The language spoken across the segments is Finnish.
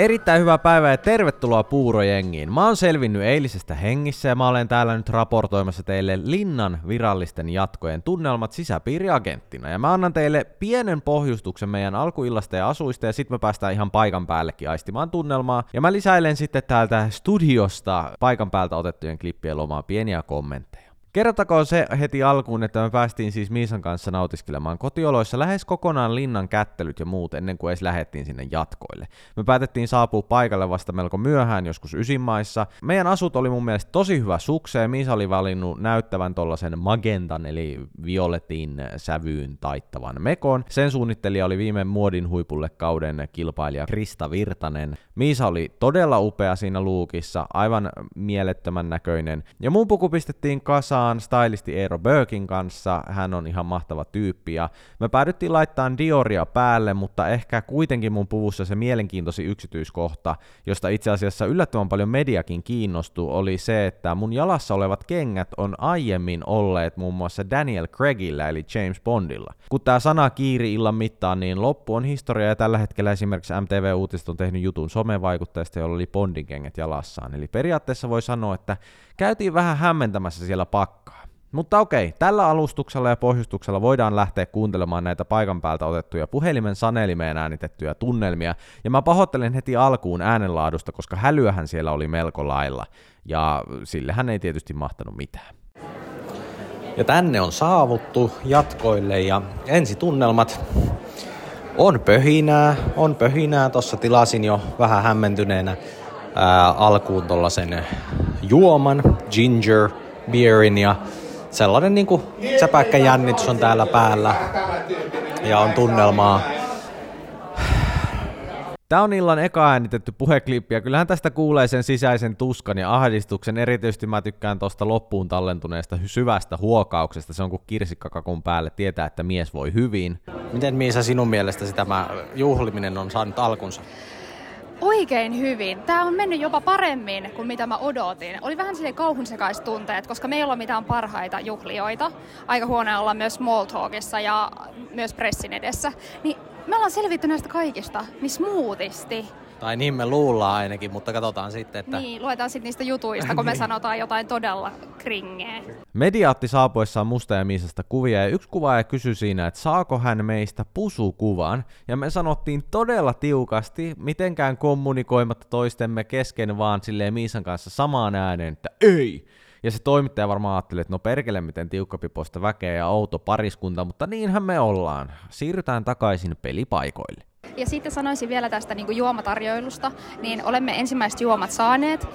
Erittäin hyvää päivää ja tervetuloa Puurojengiin. Mä oon selvinnyt eilisestä hengissä ja mä olen täällä nyt raportoimassa teille Linnan virallisten jatkojen tunnelmat sisäpiiriagenttina. Ja mä annan teille pienen pohjustuksen meidän alkuillasta ja asuista ja sitten me päästään ihan paikan päällekin aistimaan tunnelmaa. Ja mä lisäilen sitten täältä studiosta paikan päältä otettujen klippien lomaa pieniä kommentteja. Kerrotakoon se heti alkuun, että me päästiin siis Miisan kanssa nautiskelemaan kotioloissa lähes kokonaan linnan kättelyt ja muut ennen kuin edes lähettiin sinne jatkoille. Me päätettiin saapua paikalle vasta melko myöhään, joskus ysimaissa. Meidän asut oli mun mielestä tosi hyvä sukseen. Miisa oli valinnut näyttävän tollasen magentan eli violetin sävyyn taittavan mekon. Sen suunnittelija oli viime muodin huipulle kauden kilpailija Krista Virtanen. Miisa oli todella upea siinä luukissa, aivan mielettömän näköinen. Ja mun puku pistettiin kasaan kasaan stylisti Eero Bökin kanssa, hän on ihan mahtava tyyppi, ja me päädyttiin laittamaan Dioria päälle, mutta ehkä kuitenkin mun puvussa se mielenkiintoisi yksityiskohta, josta itse asiassa yllättävän paljon mediakin kiinnostui, oli se, että mun jalassa olevat kengät on aiemmin olleet muun muassa Daniel Craigilla, eli James Bondilla. Kun tämä sana kiiri illan mittaan, niin loppu on historia, ja tällä hetkellä esimerkiksi MTV Uutiset on tehnyt jutun somevaikutteesta, jolla oli Bondin kengät jalassaan. Eli periaatteessa voi sanoa, että käytiin vähän hämmentämässä siellä pakkaa. Mutta okei, tällä alustuksella ja pohjustuksella voidaan lähteä kuuntelemaan näitä paikan päältä otettuja puhelimen sanelimeen äänitettyjä tunnelmia, ja mä pahoittelen heti alkuun äänenlaadusta, koska hälyähän siellä oli melko lailla, ja sillehän ei tietysti mahtanut mitään. Ja tänne on saavuttu jatkoille, ja ensitunnelmat on pöhinää, on pöhinää, tossa tilasin jo vähän hämmentyneenä ää, alkuun tollasen juoman, ginger beerin ja sellainen niinku säpäkkä jännitys on täällä päällä ja on tunnelmaa. Tämä on illan eka äänitetty puheklippi ja kyllähän tästä kuulee sen sisäisen tuskan ja ahdistuksen. Erityisesti mä tykkään tuosta loppuun tallentuneesta syvästä huokauksesta. Se on kuin kirsikkakakun päälle tietää, että mies voi hyvin. Miten Miisa sinun mielestäsi tämä juhliminen on saanut alkunsa? Oikein hyvin. Tämä on mennyt jopa paremmin kuin mitä mä odotin. Oli vähän sille kauhun tunteet, koska me ei olla mitään parhaita juhlioita. Aika huonoa olla myös small talkissa ja myös pressin edessä. Niin me ollaan selvitty näistä kaikista niin smoothisti. Tai niin me luullaan ainakin, mutta katsotaan sitten, että... Niin, luetaan sitten niistä jutuista, kun me niin. sanotaan jotain todella kringeä. Mediaatti saapuessaan Musta ja Miisasta kuvia, ja yksi kuvaaja kysyi siinä, että saako hän meistä pusukuvan, ja me sanottiin todella tiukasti, mitenkään kommunikoimatta toistemme kesken, vaan silleen Miisan kanssa samaan ääneen, että ei! Ja se toimittaja varmaan ajatteli, että no perkele miten tiukkapipoista väkeä ja outo pariskunta, mutta niinhän me ollaan. Siirrytään takaisin pelipaikoille. Ja sitten sanoisin vielä tästä niin juomatarjoilusta, niin olemme ensimmäiset juomat saaneet.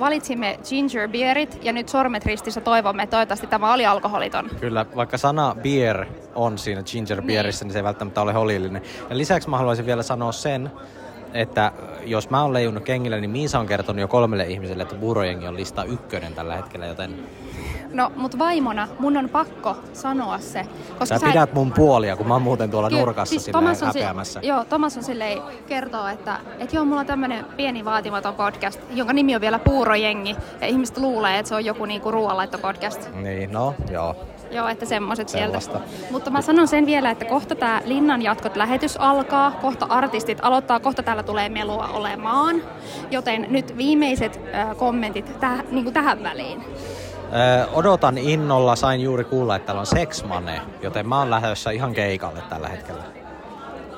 Valitsimme ginger beerit ja nyt sormet ristissä toivomme, että toivottavasti tämä oli alkoholiton. Kyllä, vaikka sana beer on siinä ginger beerissä, niin, niin se ei välttämättä ole holillinen. Ja lisäksi mä haluaisin vielä sanoa sen, että jos mä oon leijunut kengillä, niin Miisa on kertonut jo kolmelle ihmiselle, että Burojengi on lista ykkönen tällä hetkellä, joten... No, mut vaimona mun on pakko sanoa se. Koska sä, sä pidät mun puolia, kun mä oon muuten tuolla Ky- nurkassa siis Thomas on si- Joo, Thomas on silleen kertoo, että, että joo, mulla on tämmönen pieni vaatimaton podcast, jonka nimi on vielä Puurojengi, ja ihmiset luulee, että se on joku niinku ruoanlaittopodcast. Niin, no, joo. Joo, että semmoiset sieltä. Mutta mä sanon sen vielä, että kohta tämä Linnan jatkot lähetys alkaa, kohta artistit aloittaa, kohta täällä tulee melua olemaan. Joten nyt viimeiset äh, kommentit täh, niin tähän väliin. Ö, odotan innolla, sain juuri kuulla, että täällä on seksmane, joten mä oon lähdössä ihan keikalle tällä hetkellä.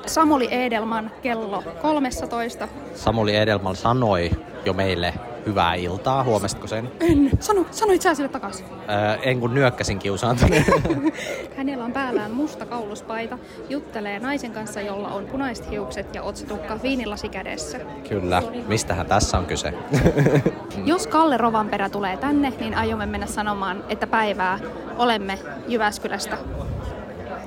Samuli Edelman kello 13. Samuli Edelman sanoi jo meille hyvää iltaa. Huomasitko sen? En. Sano, sanoit sä sille takaisin. Öö, en kun nyökkäsin kiusaantuneen. Hänellä on päällään musta kauluspaita. Juttelee naisen kanssa, jolla on punaiset hiukset ja otsatukka viinilasi kädessä. Kyllä. Mistähän tässä on kyse? Jos Kalle Rovanperä tulee tänne, niin aiomme mennä sanomaan, että päivää olemme Jyväskylästä.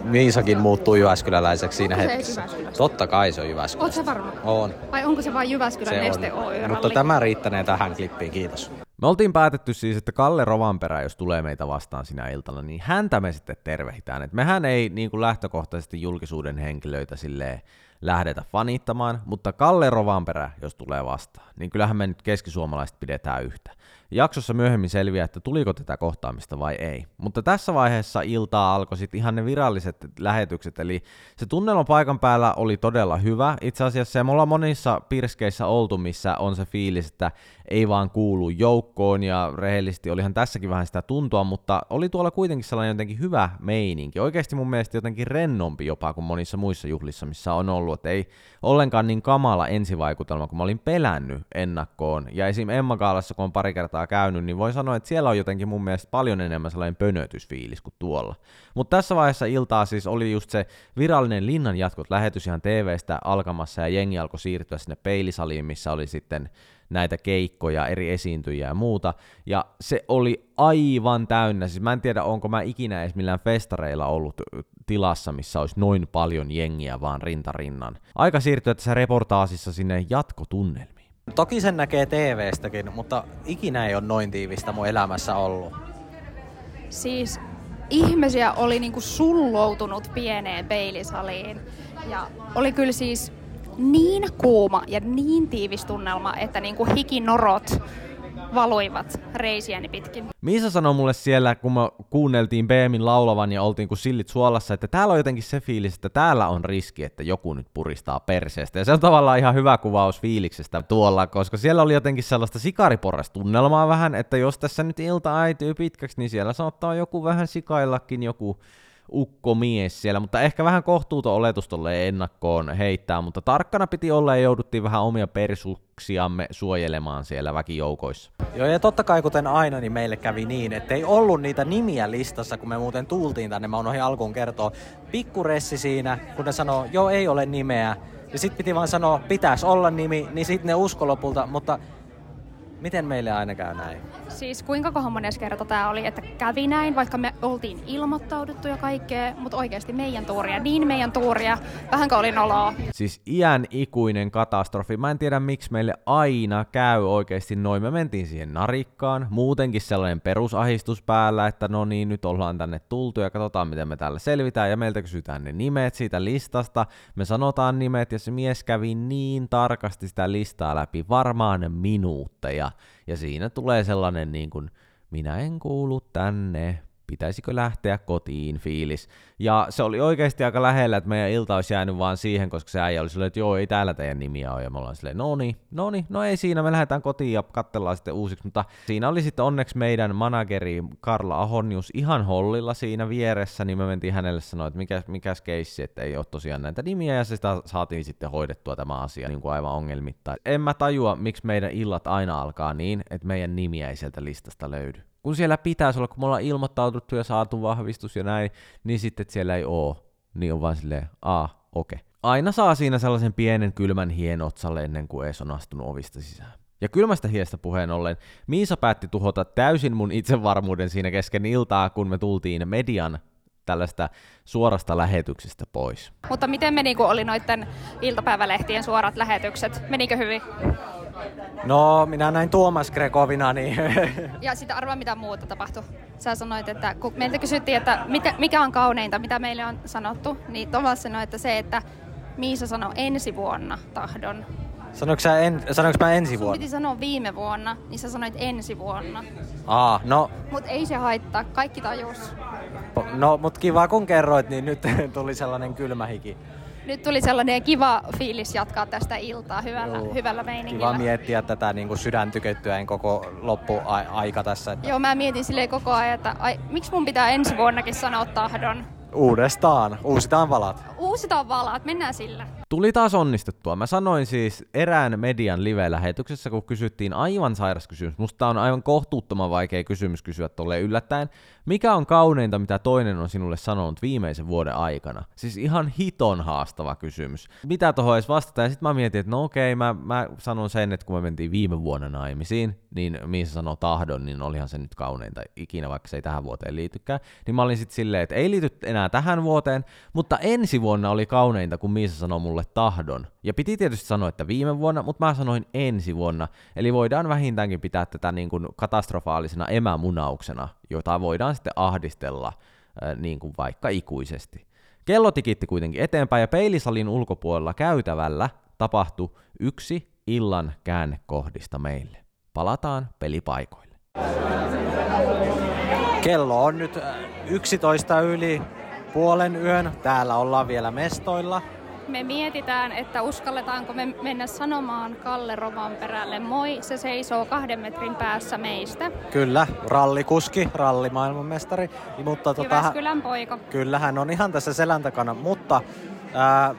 Miisakin muuttuu Jyväskyläläiseksi siinä onko hetkessä. Totta kai se on Jyväskylä. Oletko varma? On. Vai onko se vain Jyväskylän se Neste Oy Mutta tämä riittänee tähän klippiin, kiitos. Me oltiin päätetty siis, että Kalle Rovanperä, jos tulee meitä vastaan sinä iltana, niin häntä me sitten tervehditään. Et mehän ei niin kuin lähtökohtaisesti julkisuuden henkilöitä silleen lähdetä fanittamaan, mutta Kalle Rovanperä, jos tulee vastaan, niin kyllähän me nyt keskisuomalaiset pidetään yhtä. Jaksossa myöhemmin selviää, että tuliko tätä kohtaamista vai ei. Mutta tässä vaiheessa iltaa alkoi sitten ihan ne viralliset lähetykset, eli se tunnelma paikan päällä oli todella hyvä. Itse asiassa ja me ollaan monissa pirskeissä oltu, missä on se fiilis, että ei vaan kuulu joukkoon, ja rehellisesti olihan tässäkin vähän sitä tuntua, mutta oli tuolla kuitenkin sellainen jotenkin hyvä meininki. Oikeasti mun mielestä jotenkin rennompi jopa kuin monissa muissa juhlissa, missä on ollut, että ei ollenkaan niin kamala ensivaikutelma, kun mä olin pelännyt ennakkoon. Ja esim. Emma Kaalassa, kun on pari kertaa käynyt, niin voin sanoa, että siellä on jotenkin mun mielestä paljon enemmän sellainen pönötysfiilis kuin tuolla. Mutta tässä vaiheessa iltaa siis oli just se virallinen linnan jatkot lähetys ihan TVstä alkamassa, ja jengi alkoi siirtyä sinne peilisaliin, missä oli sitten näitä keikkoja, eri esiintyjiä ja muuta, ja se oli aivan täynnä, siis mä en tiedä onko mä ikinä edes millään festareilla ollut tilassa, missä olisi noin paljon jengiä vaan rintarinnan. Aika siirtyä tässä reportaasissa sinne jatkotunnelmiin. Toki sen näkee TV-stäkin, mutta ikinä ei ole noin tiivistä mun elämässä ollut. Siis ihmisiä oli niinku sulloutunut pieneen peilisaliin. Ja oli kyllä siis niin kuuma ja niin tiivis tunnelma, että niin kuin hikinorot valuivat reisiäni pitkin. Miisa sanoi mulle siellä, kun me kuunneltiin BMin laulavan ja oltiin kuin sillit suolassa, että täällä on jotenkin se fiilis, että täällä on riski, että joku nyt puristaa perseestä. Ja se on tavallaan ihan hyvä kuvaus fiiliksestä tuolla, koska siellä oli jotenkin sellaista sikariporrastunnelmaa vähän, että jos tässä nyt ilta äityy pitkäksi, niin siellä saattaa joku vähän sikaillakin joku ukkomies siellä, mutta ehkä vähän kohtuuton oletus tolle ennakkoon heittää, mutta tarkkana piti olla ja jouduttiin vähän omia persuksiamme suojelemaan siellä väkijoukoissa. Joo, ja totta kai kuten aina, niin meille kävi niin, että ei ollut niitä nimiä listassa, kun me muuten tultiin tänne, mä unohdin alkuun kertoa. Pikkuressi siinä, kun ne sanoo, joo ei ole nimeä, ja sitten piti vaan sanoa, pitäisi olla nimi, niin sitten ne usko lopulta, mutta Miten meille aina käy näin? Siis kuinka kohan mones kerta tämä oli, että kävi näin, vaikka me oltiin ilmoittauduttu ja kaikkea, mutta oikeasti meidän tuuria, niin meidän tuuria, vähänkö oli noloa. Siis iän ikuinen katastrofi. Mä en tiedä miksi meille aina käy oikeasti noin. Me mentiin siihen narikkaan, muutenkin sellainen perusahistus päällä, että no niin, nyt ollaan tänne tultu ja katsotaan miten me täällä selvitään ja meiltä kysytään ne nimet siitä listasta. Me sanotaan nimet ja se mies kävi niin tarkasti sitä listaa läpi, varmaan minuutteja ja, siinä tulee sellainen niin kuin, minä en kuulu tänne, pitäisikö lähteä kotiin fiilis. Ja se oli oikeasti aika lähellä, että meidän ilta olisi jäänyt vaan siihen, koska se äijä oli silleen, että joo, ei täällä teidän nimiä ole. Ja me ollaan silleen, no niin, no niin, no ei siinä, me lähdetään kotiin ja katsellaan sitten uusiksi. Mutta siinä oli sitten onneksi meidän manageri Karla Ahonius ihan hollilla siinä vieressä, niin me mentiin hänelle sanoa, että mikä, mikäs keissi, että ei ole tosiaan näitä nimiä, ja sitä saatiin sitten hoidettua tämä asia niin kuin aivan ongelmitta. En mä tajua, miksi meidän illat aina alkaa niin, että meidän nimiä ei sieltä listasta löydy kun siellä pitäisi olla, kun me ollaan ilmoittauduttu ja saatu vahvistus ja näin, niin sitten että siellä ei oo, niin on vaan silleen, a, okei. Okay. Aina saa siinä sellaisen pienen kylmän hien otsalle ennen kuin ees on astunut ovista sisään. Ja kylmästä hiestä puheen ollen, Miisa päätti tuhota täysin mun itsevarmuuden siinä kesken iltaa, kun me tultiin median tällaista suorasta lähetyksestä pois. Mutta miten meni, kun oli noiden iltapäivälehtien suorat lähetykset? Menikö hyvin? No, minä näin Tuomas Grekovina, niin... Ja sitä arvaa, mitä muuta tapahtui. Sä sanoit, että kun meiltä kysyttiin, että mikä on kauneinta, mitä meille on sanottu, niin Tomas sanoi, että se, että Miisa sanoi ensi vuonna tahdon. Sanoinko, sä en, sanoinko mä ensi vuonna? Sun piti sanoa viime vuonna, niin sä sanoit ensi vuonna. Aa, no... Mut ei se haittaa, kaikki tajus. No, mut kiva kun kerroit, niin nyt tuli sellainen kylmä hiki nyt tuli sellainen kiva fiilis jatkaa tästä iltaa hyvällä, Joo. hyvällä meiningillä. Kiva miettiä tätä niin kuin sydäntyköttyä koko loppuaika tässä. Että... Joo, mä mietin silleen koko ajan, että ai, miksi mun pitää ensi vuonnakin sanoa tahdon. Uudestaan. Uusitaan valat. Uusitaan valat. Mennään sillä. Tuli taas onnistettua. Mä sanoin siis erään median live-lähetyksessä, kun kysyttiin aivan sairas kysymys. Musta on aivan kohtuuttoman vaikea kysymys kysyä tolle yllättäen. Mikä on kauneinta, mitä toinen on sinulle sanonut viimeisen vuoden aikana? Siis ihan hiton haastava kysymys. Mitä tuohon edes vastata? Ja sitten mä mietin, että no okei, mä, mä sanon sen, että kun me mentiin viime vuonna naimisiin, niin missä sanoo tahdon, niin olihan se nyt kauneinta ikinä, vaikka se ei tähän vuoteen liitykään. Niin mä olin sitten silleen, että ei liity enää tähän vuoteen, mutta ensi vuonna oli kauneinta, kun Miisa sanoi mulle tahdon. Ja piti tietysti sanoa, että viime vuonna, mutta mä sanoin ensi vuonna. Eli voidaan vähintäänkin pitää tätä niin kuin katastrofaalisena emämunauksena, jota voidaan sitten ahdistella äh, niin kuin vaikka ikuisesti. Kello tikitti kuitenkin eteenpäin ja peilisalin ulkopuolella käytävällä tapahtui yksi illan käännekohdista meille. Palataan pelipaikoille. Kello on nyt 11 yli puolen yön. Täällä ollaan vielä mestoilla. Me mietitään, että uskalletaanko me mennä sanomaan Kalle perälle moi. Se seisoo kahden metrin päässä meistä. Kyllä, rallikuski, rallimaailmanmestari. Mutta tota, Jyväskylän poika. Kyllä, hän on ihan tässä selän takana, mutta ää,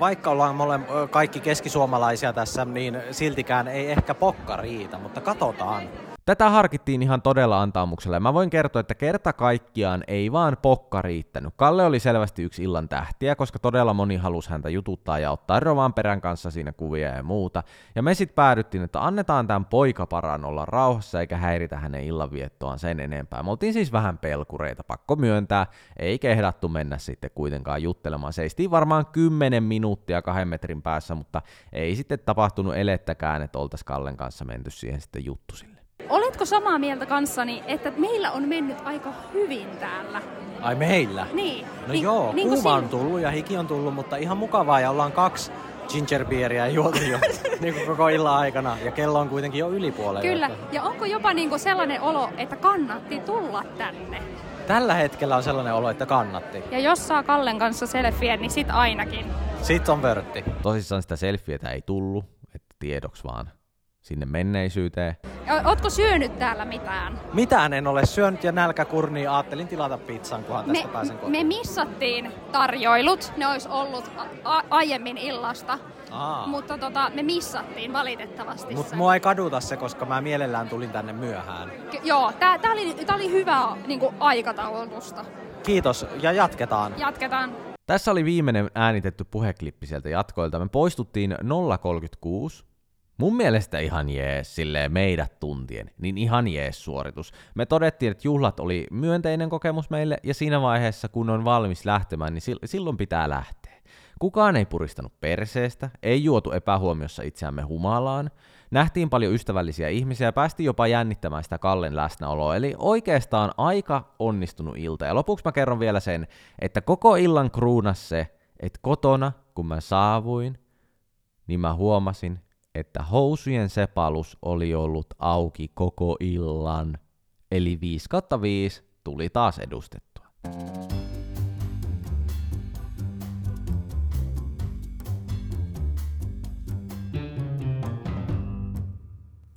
vaikka ollaan me olemme kaikki keskisuomalaisia tässä, niin siltikään ei ehkä pokka riitä, mutta katsotaan. Tätä harkittiin ihan todella antaamuksella. Mä voin kertoa, että kerta kaikkiaan ei vaan pokka riittänyt. Kalle oli selvästi yksi illan tähtiä, koska todella moni halusi häntä jututtaa ja ottaa Rovan perän kanssa siinä kuvia ja muuta. Ja me sitten päädyttiin, että annetaan tämän poikaparan olla rauhassa eikä häiritä hänen illanviettoaan sen enempää. Me oltiin siis vähän pelkureita, pakko myöntää. Ei kehdattu mennä sitten kuitenkaan juttelemaan. Seistiin varmaan 10 minuuttia kahden metrin päässä, mutta ei sitten tapahtunut elettäkään, että oltaisiin Kallen kanssa menty siihen sitten juttusille. Oletko samaa mieltä kanssani, että meillä on mennyt aika hyvin täällä? Ai meillä? Niin. No niin, joo, niin kuuma on tullut ja hiki on tullut, mutta ihan mukavaa ja ollaan kaksi gingerbeeria juotu jo niin kuin koko illan aikana ja kello on kuitenkin jo yli puolella. Kyllä, ja onko jopa niin kuin sellainen olo, että kannatti tulla tänne? Tällä hetkellä on sellainen olo, että kannatti. Ja jos saa Kallen kanssa selfie, niin sit ainakin. Sit on vörtti. Tosissaan sitä selfietä ei tullut, että tiedoksi vaan sinne menneisyyteen. Ootko syönyt täällä mitään? Mitään en ole syönyt ja nälkäkurni ajattelin tilata pizzan, kunhan me, tästä pääsen kotiin. Me missattiin tarjoilut, ne olisi ollut a- aiemmin illasta. Aa. Mutta tota, me missattiin valitettavasti Mutta mua ei kaduta se, koska mä mielellään tulin tänne myöhään. K- joo, tää, tää, oli, tää oli hyvää niin aikataulutusta. Kiitos ja jatketaan. Jatketaan. Tässä oli viimeinen äänitetty puheklippi sieltä jatkoilta. Me poistuttiin 036 Mun mielestä ihan jees, silleen meidät tuntien, niin ihan jees suoritus. Me todettiin, että juhlat oli myönteinen kokemus meille, ja siinä vaiheessa, kun on valmis lähtemään, niin silloin pitää lähteä. Kukaan ei puristanut perseestä, ei juotu epähuomiossa itseämme humalaan, nähtiin paljon ystävällisiä ihmisiä ja päästiin jopa jännittämään sitä Kallen läsnäoloa, eli oikeastaan aika onnistunut ilta. Ja lopuksi mä kerron vielä sen, että koko illan kruunas se, että kotona, kun mä saavuin, niin mä huomasin, että housujen sepalus oli ollut auki koko illan, eli 5 5 tuli taas edustettua.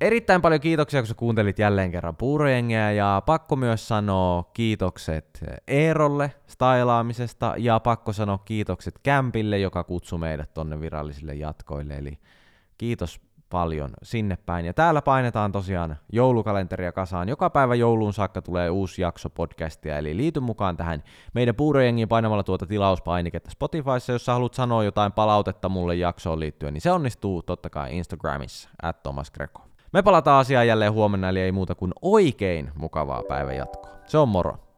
Erittäin paljon kiitoksia, kun sä kuuntelit jälleen kerran puurojengeä, ja pakko myös sanoa kiitokset Eerolle stylaamisesta, ja pakko sanoa kiitokset Kämpille, joka kutsui meidät tonne virallisille jatkoille, eli Kiitos paljon sinne päin. Ja täällä painetaan tosiaan joulukalenteria kasaan. Joka päivä jouluun saakka tulee uusi jakso podcastia, eli liity mukaan tähän meidän puurojengiin painamalla tuota tilauspainiketta Spotifyssa, jos sä haluat sanoa jotain palautetta mulle jaksoon liittyen, niin se onnistuu totta kai Instagramissa, at Thomas Greco. Me palataan asiaan jälleen huomenna, eli ei muuta kuin oikein mukavaa päivän jatkoa. Se on moro!